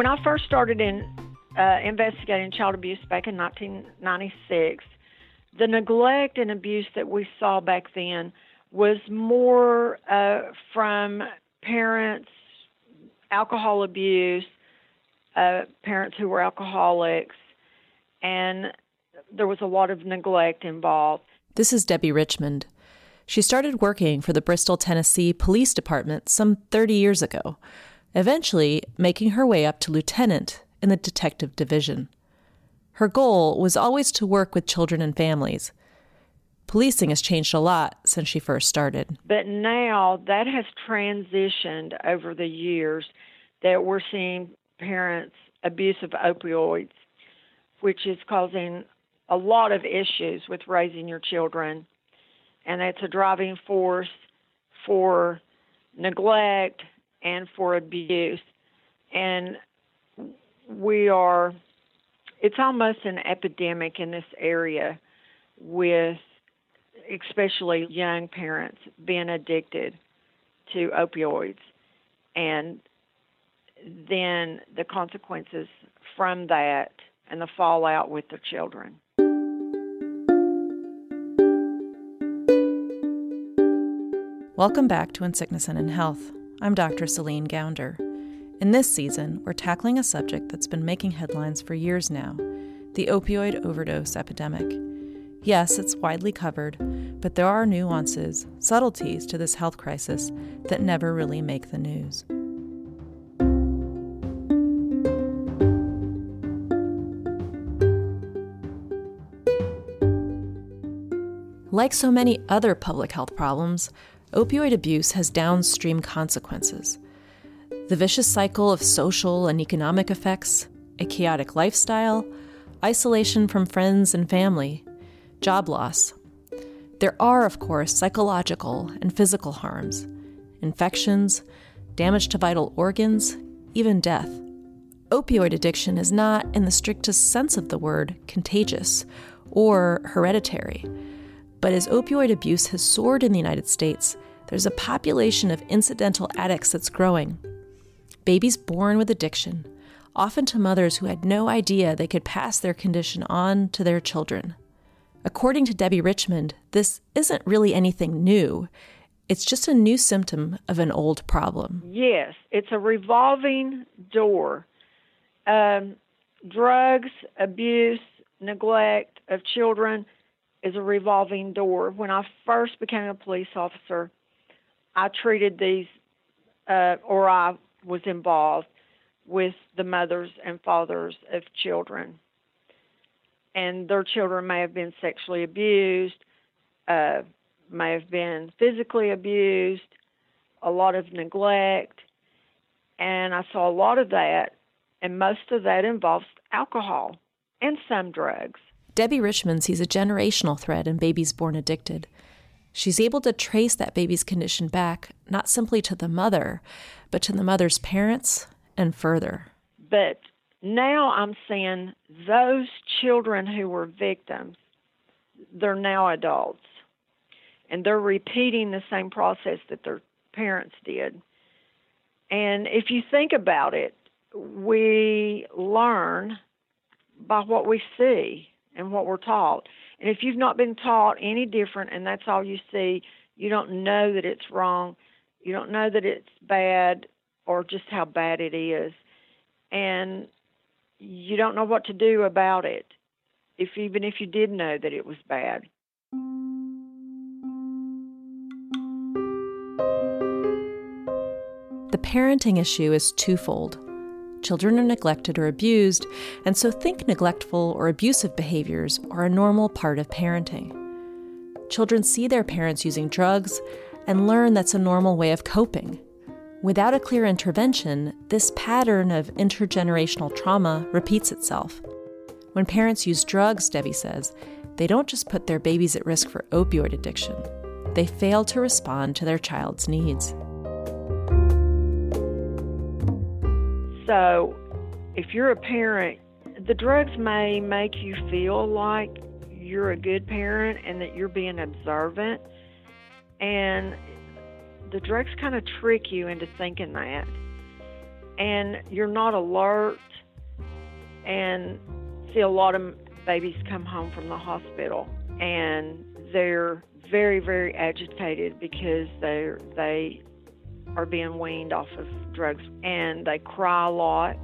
When I first started in uh, investigating child abuse back in 1996, the neglect and abuse that we saw back then was more uh, from parents, alcohol abuse, uh, parents who were alcoholics, and there was a lot of neglect involved. This is Debbie Richmond. She started working for the Bristol, Tennessee Police Department some 30 years ago, eventually making her way up to lieutenant in the detective division. Her goal was always to work with children and families. Policing has changed a lot since she first started. But now that has transitioned over the years that we're seeing parents abuse of opioids, which is causing a lot of issues with raising your children. And it's a driving force for neglect and for abuse. And we are, it's almost an epidemic in this area with especially young parents being addicted to opioids. And then the consequences from that and the fallout with their children. Welcome back to In Sickness and in Health. I'm Dr. Celine Gounder. In this season, we're tackling a subject that's been making headlines for years now the opioid overdose epidemic. Yes, it's widely covered, but there are nuances, subtleties to this health crisis that never really make the news. Like so many other public health problems, opioid abuse has downstream consequences. The vicious cycle of social and economic effects, a chaotic lifestyle, isolation from friends and family, job loss. There are, of course, psychological and physical harms, infections, damage to vital organs, even death. Opioid addiction is not, in the strictest sense of the word, contagious or hereditary. But as opioid abuse has soared in the United States, there's a population of incidental addicts that's growing. Babies born with addiction, often to mothers who had no idea they could pass their condition on to their children. According to Debbie Richmond, this isn't really anything new. It's just a new symptom of an old problem. Yes, it's a revolving door. Um, drugs, abuse, neglect of children is a revolving door. When I first became a police officer, I treated these, uh, or I was involved with the mothers and fathers of children. And their children may have been sexually abused, uh, may have been physically abused, a lot of neglect. And I saw a lot of that, and most of that involves alcohol and some drugs. Debbie Richmond sees a generational thread in babies born addicted. She's able to trace that baby's condition back not simply to the mother, but to the mother's parents and further. But now I'm seeing those children who were victims, they're now adults. And they're repeating the same process that their parents did. And if you think about it, we learn by what we see and what we're taught. And if you've not been taught any different and that's all you see, you don't know that it's wrong. You don't know that it's bad or just how bad it is. And you don't know what to do about it. If even if you did know that it was bad. The parenting issue is twofold. Children are neglected or abused, and so think neglectful or abusive behaviors are a normal part of parenting. Children see their parents using drugs and learn that's a normal way of coping. Without a clear intervention, this pattern of intergenerational trauma repeats itself. When parents use drugs, Debbie says, they don't just put their babies at risk for opioid addiction, they fail to respond to their child's needs. So, if you're a parent, the drugs may make you feel like you're a good parent and that you're being observant. And the drugs kind of trick you into thinking that. and you're not alert and see a lot of babies come home from the hospital and they're very very agitated because they they are being weaned off of drugs and they cry a lot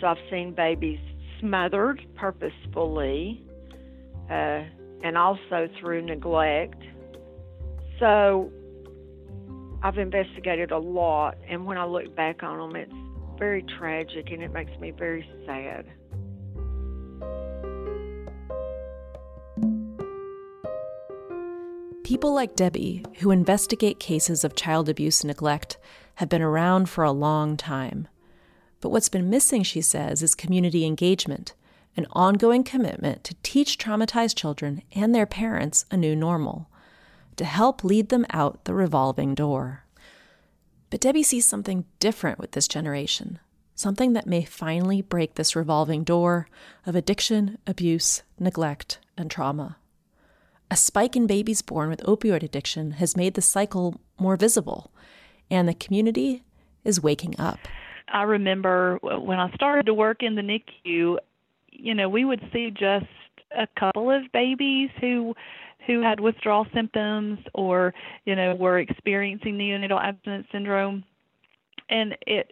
so i've seen babies smothered purposefully uh, and also through neglect so I've investigated a lot, and when I look back on them, it's very tragic and it makes me very sad. People like Debbie, who investigate cases of child abuse and neglect, have been around for a long time. But what's been missing, she says, is community engagement, an ongoing commitment to teach traumatized children and their parents a new normal to help lead them out the revolving door. But Debbie sees something different with this generation, something that may finally break this revolving door of addiction, abuse, neglect, and trauma. A spike in babies born with opioid addiction has made the cycle more visible, and the community is waking up. I remember when I started to work in the NICU, you know, we would see just a couple of babies who who had withdrawal symptoms or you know were experiencing neonatal abstinence syndrome and it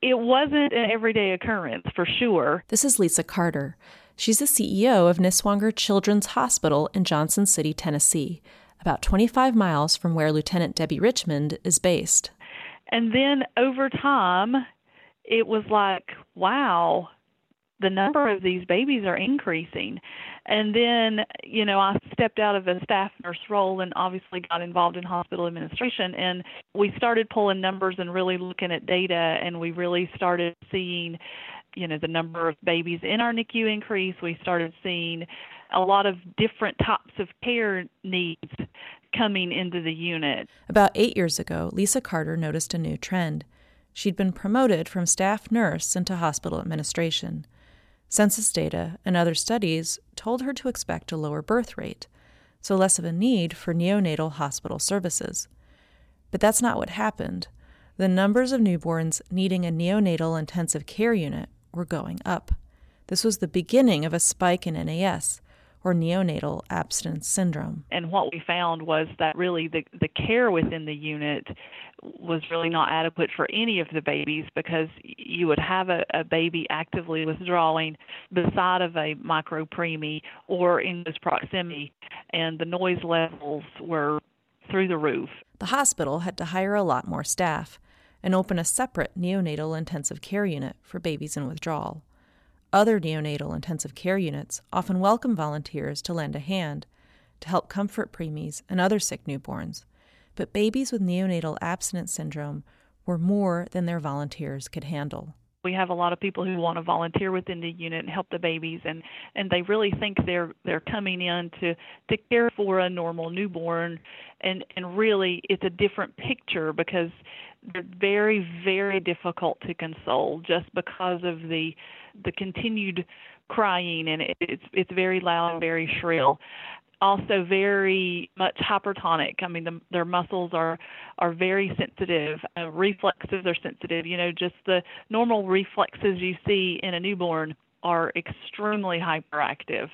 it wasn't an everyday occurrence for sure this is lisa carter she's the ceo of niswonger children's hospital in johnson city tennessee about 25 miles from where lieutenant debbie richmond is based and then over time it was like wow the number of these babies are increasing. And then, you know, I stepped out of a staff nurse role and obviously got involved in hospital administration. And we started pulling numbers and really looking at data, and we really started seeing, you know, the number of babies in our NICU increase. We started seeing a lot of different types of care needs coming into the unit. About eight years ago, Lisa Carter noticed a new trend. She'd been promoted from staff nurse into hospital administration. Census data and other studies told her to expect a lower birth rate, so less of a need for neonatal hospital services. But that's not what happened. The numbers of newborns needing a neonatal intensive care unit were going up. This was the beginning of a spike in NAS, or neonatal abstinence syndrome. And what we found was that really the, the care within the unit was really not adequate for any of the babies because you would have a, a baby actively withdrawing beside of a micro preemie or in this proximity, and the noise levels were through the roof. The hospital had to hire a lot more staff and open a separate neonatal intensive care unit for babies in withdrawal. Other neonatal intensive care units often welcome volunteers to lend a hand to help comfort preemies and other sick newborns, but babies with neonatal abstinence syndrome were more than their volunteers could handle. We have a lot of people who want to volunteer within the unit and help the babies and and they really think they're they're coming in to to care for a normal newborn and and really it's a different picture because they're very very difficult to console just because of the the continued crying and it, it's it's very loud and very shrill also very much hypertonic. I mean, the, their muscles are are very sensitive. Uh, reflexes are sensitive. You know, just the normal reflexes you see in a newborn are extremely hyperactive.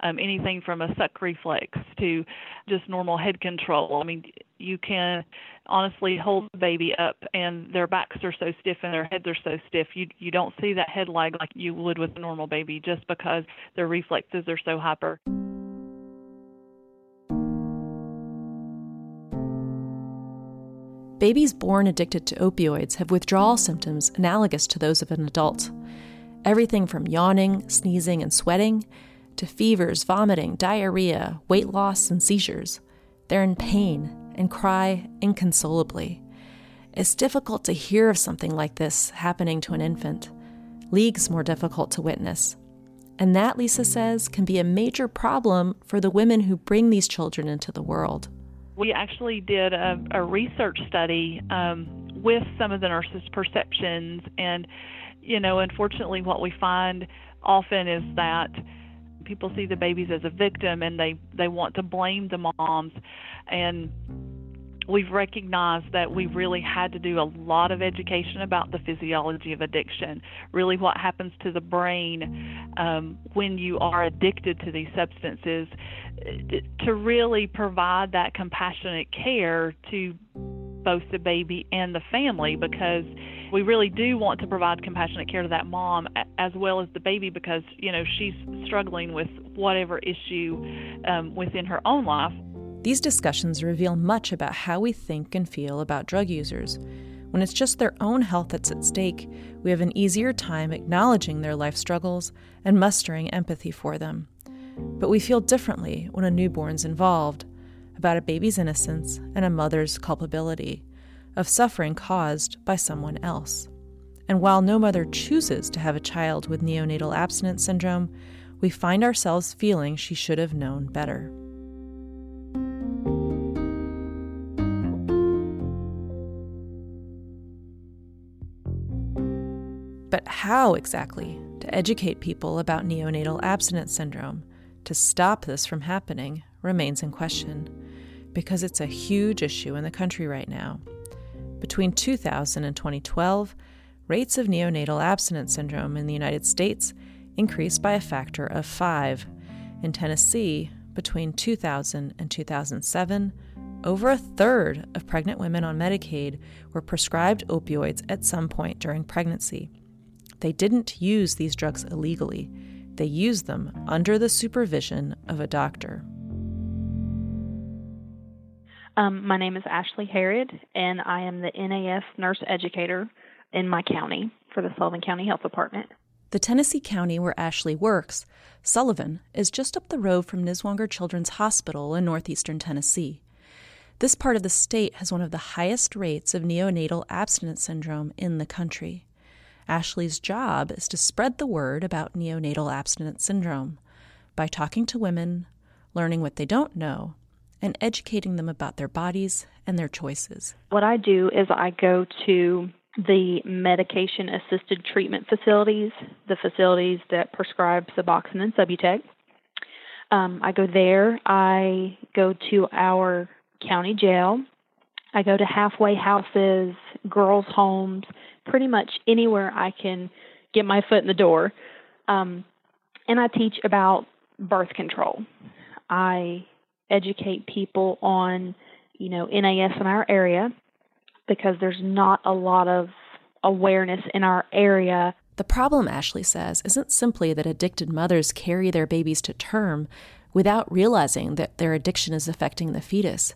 Um, anything from a suck reflex to just normal head control. I mean, you can honestly hold the baby up, and their backs are so stiff and their heads are so stiff. You you don't see that head lag like you would with a normal baby, just because their reflexes are so hyper. Babies born addicted to opioids have withdrawal symptoms analogous to those of an adult. Everything from yawning, sneezing, and sweating to fevers, vomiting, diarrhea, weight loss, and seizures. They're in pain and cry inconsolably. It's difficult to hear of something like this happening to an infant, leagues more difficult to witness. And that, Lisa says, can be a major problem for the women who bring these children into the world. We actually did a, a research study um, with some of the nurses' perceptions, and you know, unfortunately, what we find often is that people see the babies as a victim and they they want to blame the moms. And we've recognized that we really had to do a lot of education about the physiology of addiction, really what happens to the brain um, when you are addicted to these substances, to really provide that compassionate care to both the baby and the family because we really do want to provide compassionate care to that mom as well as the baby because you know she's struggling with whatever issue um, within her own life these discussions reveal much about how we think and feel about drug users. When it's just their own health that's at stake, we have an easier time acknowledging their life struggles and mustering empathy for them. But we feel differently when a newborn's involved about a baby's innocence and a mother's culpability, of suffering caused by someone else. And while no mother chooses to have a child with neonatal abstinence syndrome, we find ourselves feeling she should have known better. But how exactly to educate people about neonatal abstinence syndrome to stop this from happening remains in question because it's a huge issue in the country right now. Between 2000 and 2012, rates of neonatal abstinence syndrome in the United States increased by a factor of five. In Tennessee, between 2000 and 2007, over a third of pregnant women on Medicaid were prescribed opioids at some point during pregnancy. They didn't use these drugs illegally, they used them under the supervision of a doctor. Um, my name is Ashley Harrod, and I am the NAS nurse educator in my county for the Sullivan County Health Department. The Tennessee county where Ashley works, Sullivan, is just up the road from Niswonger Children's Hospital in northeastern Tennessee. This part of the state has one of the highest rates of neonatal abstinence syndrome in the country. Ashley's job is to spread the word about neonatal abstinence syndrome by talking to women, learning what they don't know, and educating them about their bodies and their choices. What I do is I go to the medication assisted treatment facilities, the facilities that prescribe Suboxone and Subutex. Um, I go there. I go to our county jail. I go to halfway houses, girls' homes, pretty much anywhere I can get my foot in the door. Um, and I teach about birth control. I educate people on, you know, NAS in our area because there's not a lot of awareness in our area. The problem, Ashley says, isn't simply that addicted mothers carry their babies to term without realizing that their addiction is affecting the fetus.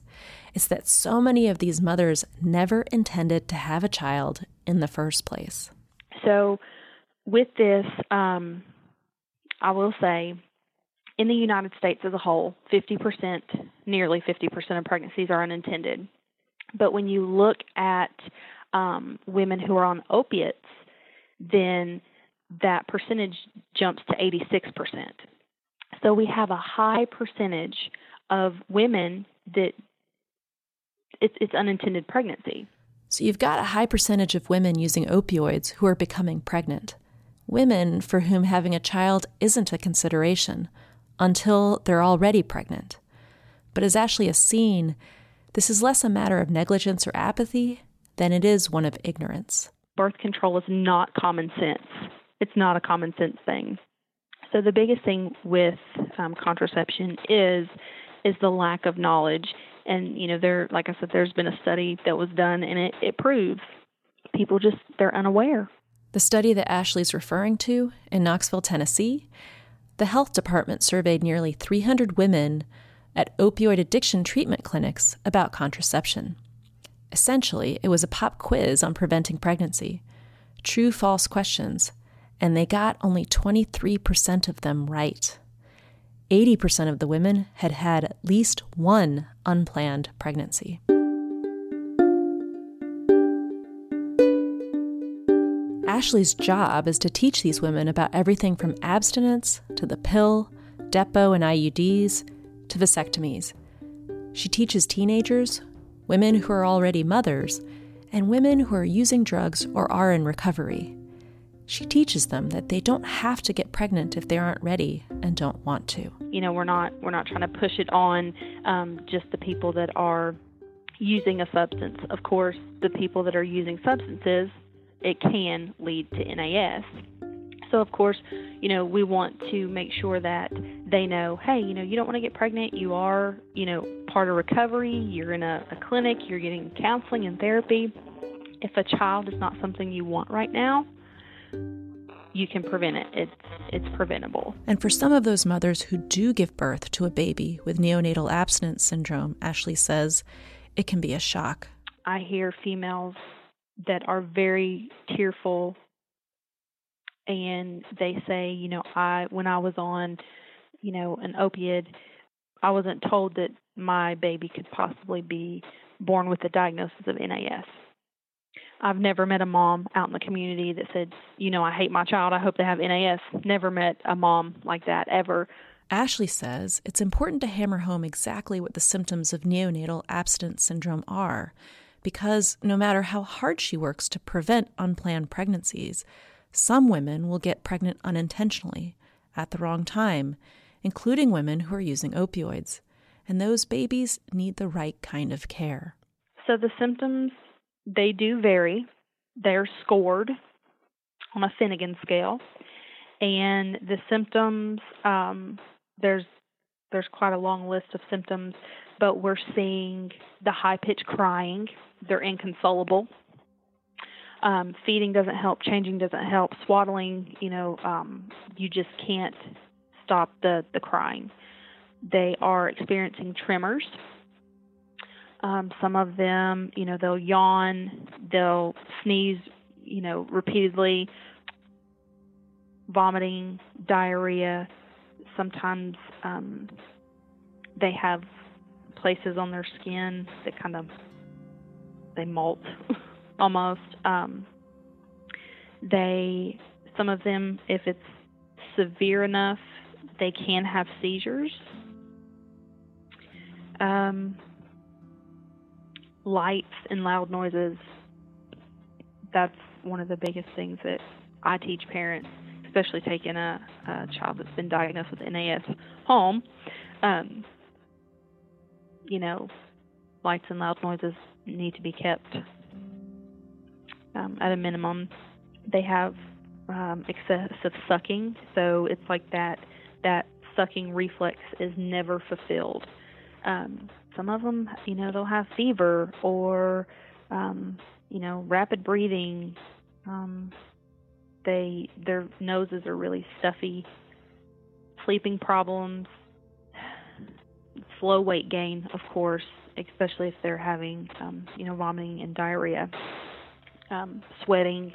It's that so many of these mothers never intended to have a child in the first place. So, with this, um, I will say, in the United States as a whole, 50%, nearly 50% of pregnancies are unintended. But when you look at um, women who are on opiates, then that percentage jumps to 86%. So we have a high percentage of women that it's, it's unintended pregnancy. So you've got a high percentage of women using opioids who are becoming pregnant. Women for whom having a child isn't a consideration until they're already pregnant. But as Ashley has seen, this is less a matter of negligence or apathy than it is one of ignorance. Birth control is not common sense. It's not a common sense thing. So the biggest thing with um, contraception is is the lack of knowledge and you know there like i said there's been a study that was done and it, it proves people just they're unaware the study that ashley's referring to in knoxville tennessee the health department surveyed nearly 300 women at opioid addiction treatment clinics about contraception. Essentially it was a pop quiz on preventing pregnancy. True false questions. And they got only 23% of them right. 80% of the women had had at least one unplanned pregnancy. Ashley's job is to teach these women about everything from abstinence to the pill, Depo and IUDs, to vasectomies. She teaches teenagers, women who are already mothers, and women who are using drugs or are in recovery. She teaches them that they don't have to get pregnant if they aren't ready and don't want to. You know, we're not we're not trying to push it on um, just the people that are, using a substance. Of course, the people that are using substances, it can lead to NAS. So, of course, you know, we want to make sure that they know, hey, you know, you don't want to get pregnant. You are, you know, part of recovery. You're in a, a clinic. You're getting counseling and therapy. If a child is not something you want right now, you can prevent it. It's it's preventable. And for some of those mothers who do give birth to a baby with neonatal abstinence syndrome, Ashley says it can be a shock. I hear females that are very tearful and they say, you know, I when I was on, you know, an opiate, I wasn't told that my baby could possibly be born with a diagnosis of NAS. I've never met a mom out in the community that said, you know, I hate my child. I hope they have NAS. Never met a mom like that ever. Ashley says it's important to hammer home exactly what the symptoms of neonatal abstinence syndrome are, because no matter how hard she works to prevent unplanned pregnancies, some women will get pregnant unintentionally at the wrong time, including women who are using opioids. And those babies need the right kind of care. So the symptoms, they do vary. They're scored on a Finnegan scale. And the symptoms, um, there's there's quite a long list of symptoms, but we're seeing the high pitched crying. They're inconsolable. Um, feeding doesn't help, changing doesn't help, swaddling, you know, um, you just can't stop the, the crying. They are experiencing tremors. Um, some of them, you know, they'll yawn, they'll sneeze, you know, repeatedly, vomiting, diarrhea. Sometimes um, they have places on their skin that kind of they molt. almost. Um, they, some of them, if it's severe enough, they can have seizures. Um, lights and loud noises. That's one of the biggest things that I teach parents, especially taking a, a child that's been diagnosed with NAS home. Um, you know, lights and loud noises need to be kept um, at a minimum. They have um, excessive sucking, so it's like that that sucking reflex is never fulfilled. Um, some of them, you know, they'll have fever or um, you know rapid breathing. Um, they their noses are really stuffy. Sleeping problems, slow weight gain, of course, especially if they're having um, you know vomiting and diarrhea um, sweating,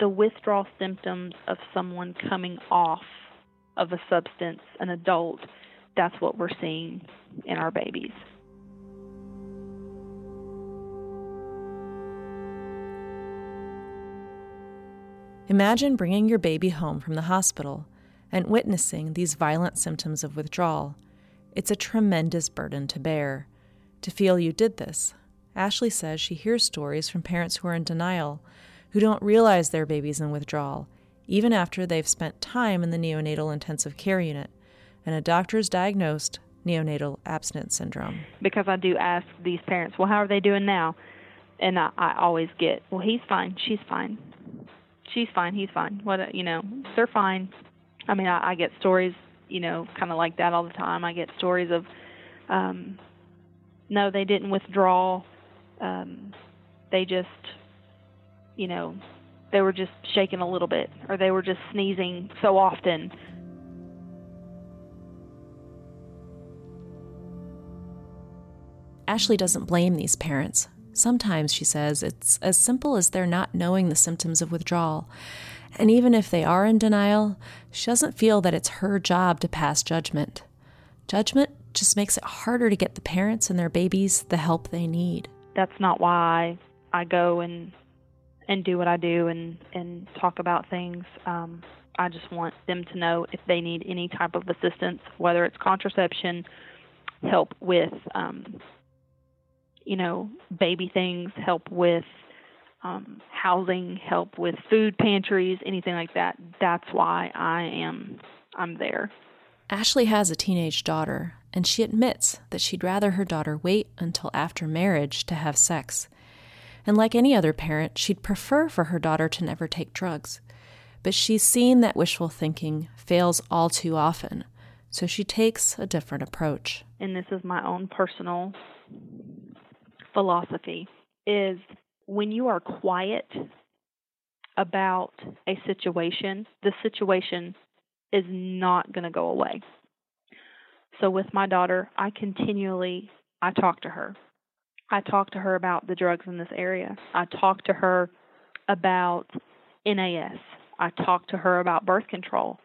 the withdrawal symptoms of someone coming off of a substance, an adult, that's what we're seeing in our babies. Imagine bringing your baby home from the hospital and witnessing these violent symptoms of withdrawal. It's a tremendous burden to bear. To feel you did this, Ashley says she hears stories from parents who are in denial, who don't realize their baby's in withdrawal, even after they've spent time in the neonatal intensive care unit and a doctor's diagnosed neonatal abstinence syndrome. Because I do ask these parents, well, how are they doing now? And I, I always get, well, he's fine, she's fine, she's fine, he's fine. What you know, they're fine. I mean, I, I get stories, you know, kind of like that all the time. I get stories of, um, no, they didn't withdraw um, they just, you know, they were just shaking a little bit, or they were just sneezing so often. Ashley doesn't blame these parents. Sometimes, she says, it's as simple as their not knowing the symptoms of withdrawal. And even if they are in denial, she doesn't feel that it's her job to pass judgment. Judgment just makes it harder to get the parents and their babies the help they need that's not why I go and and do what I do and and talk about things. Um, I just want them to know if they need any type of assistance, whether it's contraception, help with, um, you know, baby things, help with um, housing, help with food pantries, anything like that. That's why I am I'm there. Ashley has a teenage daughter, and she admits that she'd rather her daughter wait until after marriage to have sex. And like any other parent, she'd prefer for her daughter to never take drugs. But she's seen that wishful thinking fails all too often, so she takes a different approach. And this is my own personal philosophy is when you are quiet about a situation, the situation is not going to go away. So with my daughter, I continually I talk to her. I talk to her about the drugs in this area. I talk to her about NAS. I talk to her about birth control.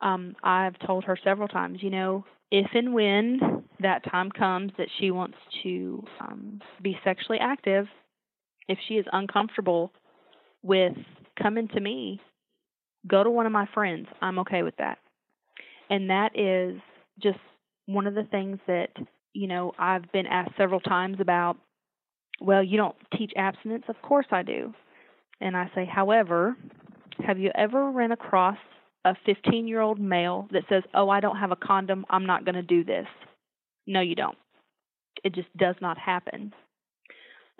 Um, I've told her several times, you know, if and when that time comes that she wants to um, be sexually active, if she is uncomfortable with coming to me, go to one of my friends. I'm okay with that. And that is just one of the things that, you know, I've been asked several times about, well, you don't teach abstinence? Of course I do. And I say, however, have you ever run across a 15 year old male that says, oh, I don't have a condom, I'm not going to do this? No, you don't. It just does not happen.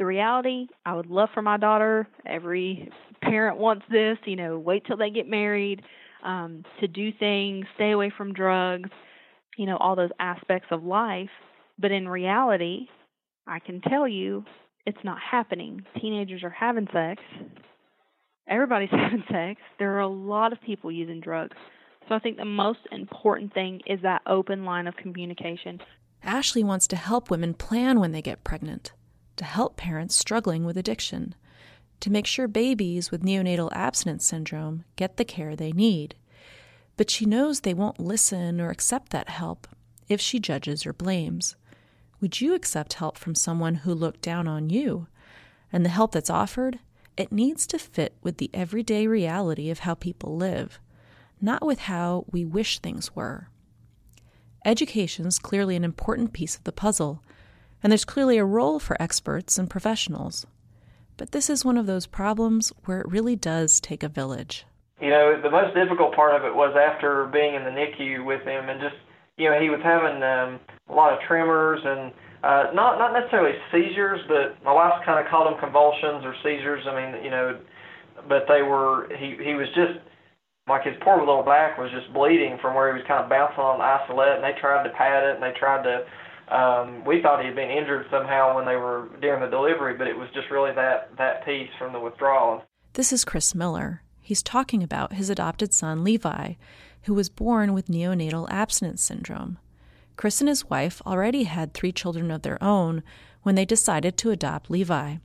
The reality, I would love for my daughter, every parent wants this, you know, wait till they get married, um, to do things, stay away from drugs, you know, all those aspects of life. But in reality, I can tell you it's not happening. Teenagers are having sex. Everybody's having sex. There are a lot of people using drugs. So I think the most important thing is that open line of communication. Ashley wants to help women plan when they get pregnant, to help parents struggling with addiction, to make sure babies with neonatal abstinence syndrome get the care they need. But she knows they won't listen or accept that help if she judges or blames. Would you accept help from someone who looked down on you? And the help that's offered, it needs to fit with the everyday reality of how people live, not with how we wish things were. Education is clearly an important piece of the puzzle, and there's clearly a role for experts and professionals. But this is one of those problems where it really does take a village. You know, the most difficult part of it was after being in the NICU with him and just, you know, he was having um, a lot of tremors and uh, not not necessarily seizures, but my wife kind of called them convulsions or seizures. I mean, you know, but they were he he was just like his poor little back was just bleeding from where he was kind of bouncing on the isolette, and they tried to pad it, and they tried to. Um, we thought he had been injured somehow when they were during the delivery, but it was just really that that piece from the withdrawal. This is Chris Miller. He's talking about his adopted son Levi, who was born with neonatal abstinence syndrome. Chris and his wife already had three children of their own when they decided to adopt Levi.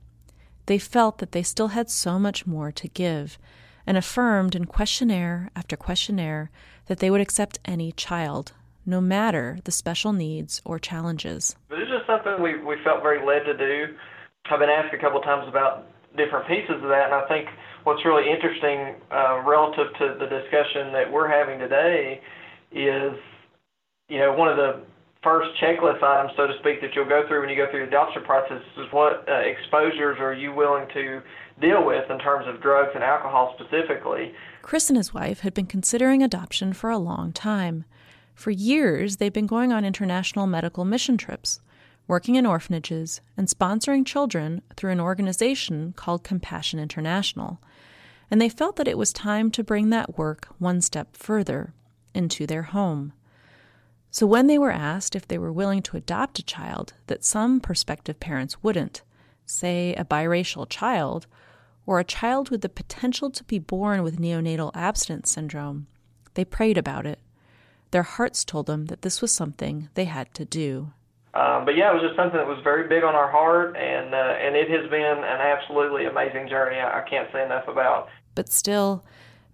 They felt that they still had so much more to give and affirmed in questionnaire after questionnaire that they would accept any child, no matter the special needs or challenges. But it's just something we, we felt very led to do. I've been asked a couple of times about different pieces of that, and I think what's really interesting uh, relative to the discussion that we're having today is, you know, one of the first checklist items, so to speak, that you'll go through when you go through the adoption process is what uh, exposures are you willing to deal with in terms of drugs and alcohol specifically. Chris and his wife had been considering adoption for a long time. For years, they'd been going on international medical mission trips, working in orphanages, and sponsoring children through an organization called Compassion International. And they felt that it was time to bring that work one step further into their home. So when they were asked if they were willing to adopt a child that some prospective parents wouldn't, say a biracial child, or a child with the potential to be born with neonatal abstinence syndrome, they prayed about it. Their hearts told them that this was something they had to do. Um, but yeah, it was just something that was very big on our heart, and uh, and it has been an absolutely amazing journey. I, I can't say enough about. But still,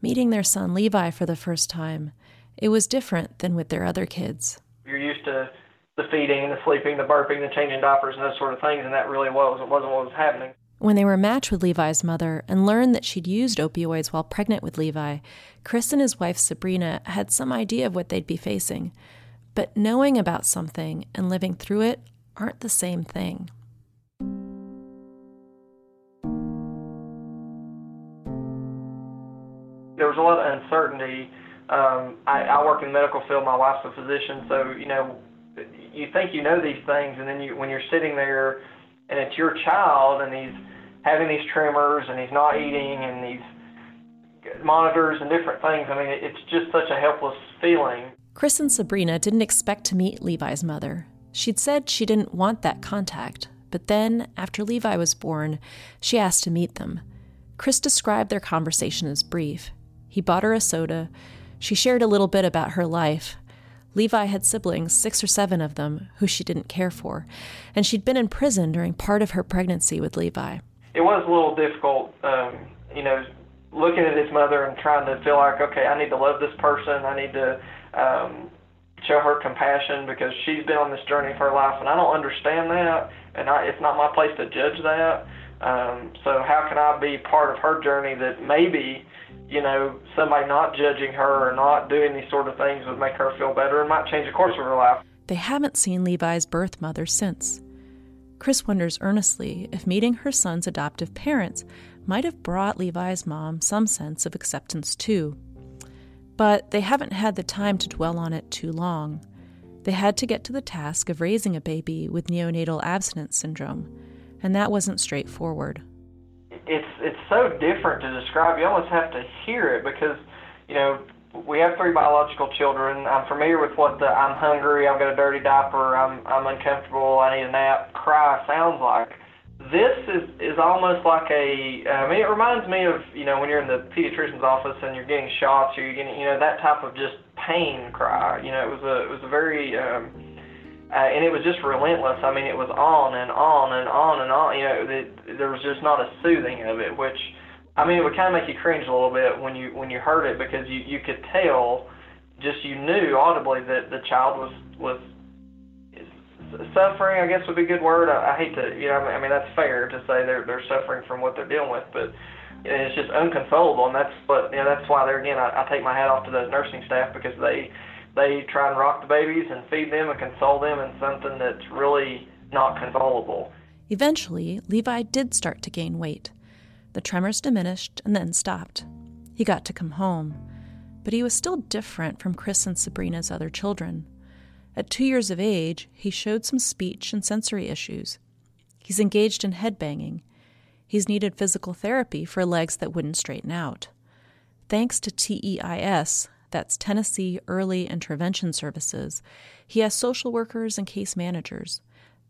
meeting their son Levi for the first time, it was different than with their other kids. You're used to the feeding, the sleeping, the burping, the changing diapers, and those sort of things, and that really was it wasn't what was happening. When they were matched with Levi's mother and learned that she'd used opioids while pregnant with Levi, Chris and his wife Sabrina had some idea of what they'd be facing. But knowing about something and living through it aren't the same thing. There was a lot of uncertainty um, I, I work in the medical field. My wife's a physician, so you know you think you know these things, and then you when you're sitting there, and it's your child, and he's having these tremors, and he's not eating, and these monitors and different things. I mean, it's just such a helpless feeling. Chris and Sabrina didn't expect to meet Levi's mother. She'd said she didn't want that contact, but then, after Levi was born, she asked to meet them. Chris described their conversation as brief. He bought her a soda. She shared a little bit about her life. Levi had siblings, six or seven of them, who she didn't care for, and she'd been in prison during part of her pregnancy with Levi. It was a little difficult, um, you know, looking at his mother and trying to feel like, okay, I need to love this person. I need to um, show her compassion because she's been on this journey of her life, and I don't understand that, and I, it's not my place to judge that. Um, so how can I be part of her journey that maybe, you know, somebody not judging her or not doing these sort of things would make her feel better and might change the course of her life. They haven't seen Levi's birth mother since. Chris wonders earnestly if meeting her son's adoptive parents might have brought Levi's mom some sense of acceptance too but they haven't had the time to dwell on it too long. They had to get to the task of raising a baby with neonatal abstinence syndrome, and that wasn't straightforward. It's it's so different to describe. You almost have to hear it because, you know, we have three biological children. I'm familiar with what the I'm hungry, I've got a dirty diaper, I'm I'm uncomfortable, I need a nap cry sounds like this is is almost like a. I mean, it reminds me of you know when you're in the pediatrician's office and you're getting shots or you're getting you know that type of just pain cry. You know, it was a it was a very. Um, uh, and it was just relentless. I mean, it was on and on and on and on. You know, the, there was just not a soothing of it, which, I mean, it would kind of make you cringe a little bit when you when you heard it because you you could tell, just you knew audibly that the child was was suffering, I guess would be a good word. I, I hate to, you know, I mean that's fair to say they're they're suffering from what they're dealing with, but it's just unconsolable, and that's what you know. That's why there again, I, I take my hat off to the nursing staff because they they try and rock the babies and feed them and console them in something that's really not consolable. Eventually, Levi did start to gain weight. The tremors diminished and then stopped. He got to come home, but he was still different from Chris and Sabrina's other children. At two years of age, he showed some speech and sensory issues. He's engaged in headbanging. He's needed physical therapy for legs that wouldn't straighten out. Thanks to TEIS, that's Tennessee Early Intervention Services, he has social workers and case managers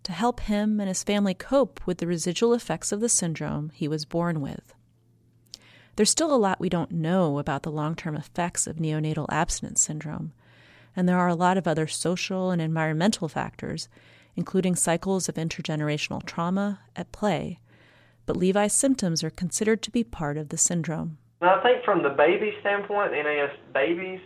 to help him and his family cope with the residual effects of the syndrome he was born with. There's still a lot we don't know about the long term effects of neonatal abstinence syndrome and there are a lot of other social and environmental factors, including cycles of intergenerational trauma, at play. But Levi's symptoms are considered to be part of the syndrome. I think from the baby standpoint, NAS babies,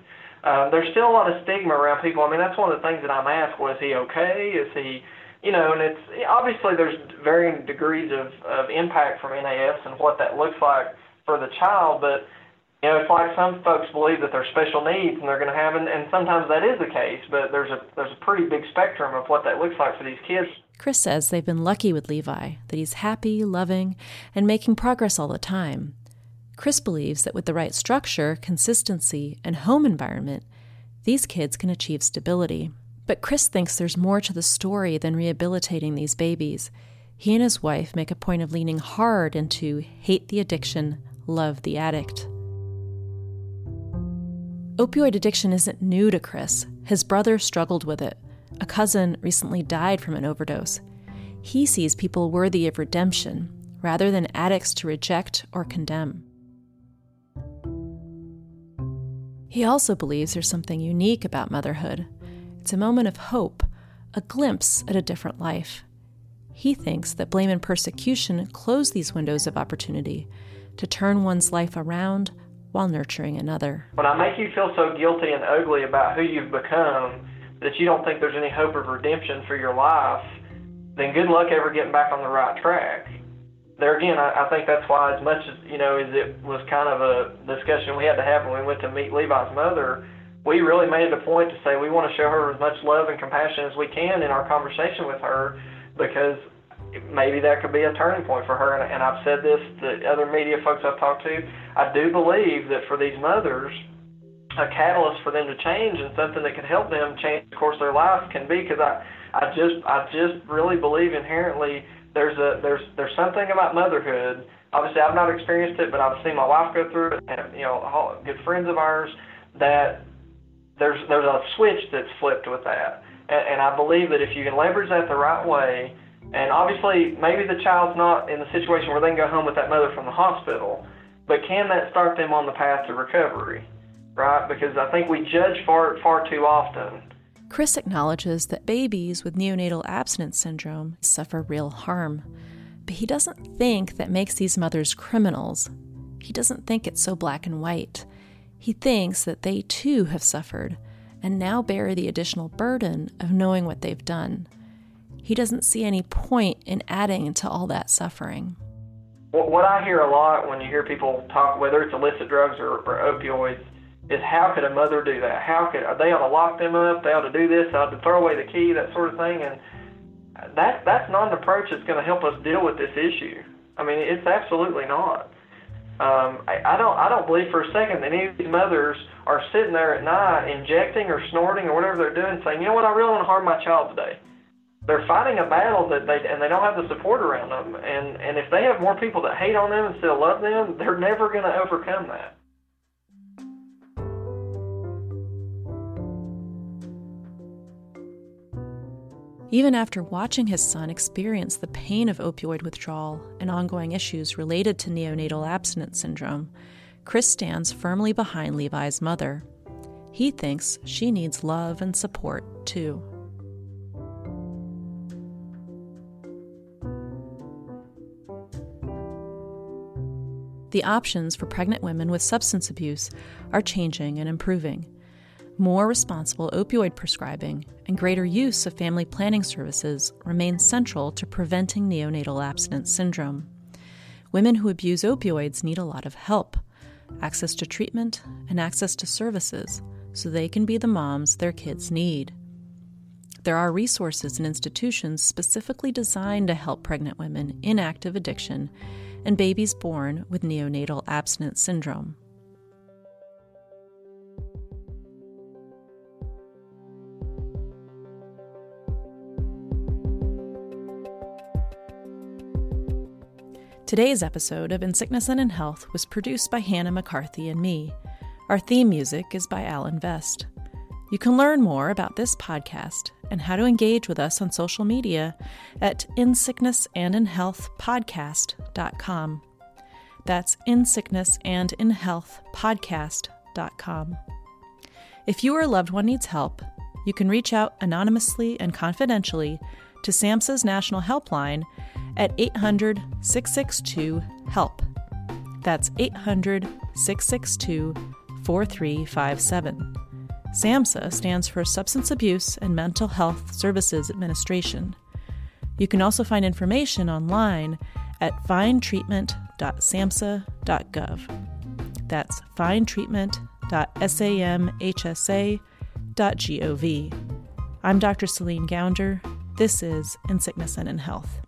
uh, there's still a lot of stigma around people. I mean, that's one of the things that I'm asked: Was he okay? Is he, you know? And it's obviously there's varying degrees of of impact from NAS and what that looks like for the child, but you know, it's like some folks believe that they're special needs and they're going to have, and, and sometimes that is the case, but there's a there's a pretty big spectrum of what that looks like for these kids. Chris says they've been lucky with Levi, that he's happy, loving, and making progress all the time. Chris believes that with the right structure, consistency, and home environment, these kids can achieve stability. But Chris thinks there's more to the story than rehabilitating these babies. He and his wife make a point of leaning hard into hate the addiction, love the addict. Opioid addiction isn't new to Chris. His brother struggled with it. A cousin recently died from an overdose. He sees people worthy of redemption rather than addicts to reject or condemn. He also believes there's something unique about motherhood. It's a moment of hope, a glimpse at a different life. He thinks that blame and persecution close these windows of opportunity to turn one's life around while nurturing another. When I make you feel so guilty and ugly about who you've become that you don't think there's any hope of redemption for your life, then good luck ever getting back on the right track. There again, I, I think that's why, as much as you know, as it was kind of a discussion we had to have when we went to meet Levi's mother, we really made it a point to say we want to show her as much love and compassion as we can in our conversation with her, because maybe that could be a turning point for her. And, and I've said this to other media folks I've talked to. I do believe that for these mothers, a catalyst for them to change and something that can help them change the course of their life can be because I I just I just really believe inherently there's a there's there's something about motherhood. Obviously, I've not experienced it, but I've seen my wife go through it, and you know, good friends of ours that there's there's a switch that's flipped with that, and, and I believe that if you can leverage that the right way, and obviously maybe the child's not in the situation where they can go home with that mother from the hospital, but can that start them on the path to recovery? right? Because I think we judge far far too often. Chris acknowledges that babies with neonatal abstinence syndrome suffer real harm, but he doesn't think that makes these mothers criminals. He doesn't think it's so black and white. He thinks that they too have suffered and now bear the additional burden of knowing what they've done. He doesn't see any point in adding to all that suffering. What I hear a lot when you hear people talk, whether it's illicit drugs or, or opioids, is how could a mother do that? How could they ought to lock them up? They ought to do this. They ought to throw away the key, that sort of thing. And that that's not an approach that's going to help us deal with this issue. I mean, it's absolutely not. Um, I, I don't I don't believe for a second that any of these mothers are sitting there at night injecting or snorting or whatever they're doing, saying, you know what, I really want to harm my child today. They're fighting a battle that they and they don't have the support around them. And and if they have more people that hate on them and still love them, they're never going to overcome that. Even after watching his son experience the pain of opioid withdrawal and ongoing issues related to neonatal abstinence syndrome, Chris stands firmly behind Levi's mother. He thinks she needs love and support too. The options for pregnant women with substance abuse are changing and improving more responsible opioid prescribing and greater use of family planning services remain central to preventing neonatal abstinence syndrome. Women who abuse opioids need a lot of help, access to treatment, and access to services so they can be the moms their kids need. There are resources and institutions specifically designed to help pregnant women in active addiction and babies born with neonatal abstinence syndrome. Today's episode of In Sickness and in Health was produced by Hannah McCarthy and me. Our theme music is by Alan Vest. You can learn more about this podcast and how to engage with us on social media at insicknessandinhealthpodcast.com. That's insicknessandinhealthpodcast.com. If you or a loved one needs help, you can reach out anonymously and confidentially to SAMHSA's National Helpline at 800 662 HELP. That's 800 662 4357. SAMHSA stands for Substance Abuse and Mental Health Services Administration. You can also find information online at findtreatment.samhsa.gov. That's findtreatment.samhsa.gov. I'm Dr. Celine Gounder. This is In Sickness and in Health.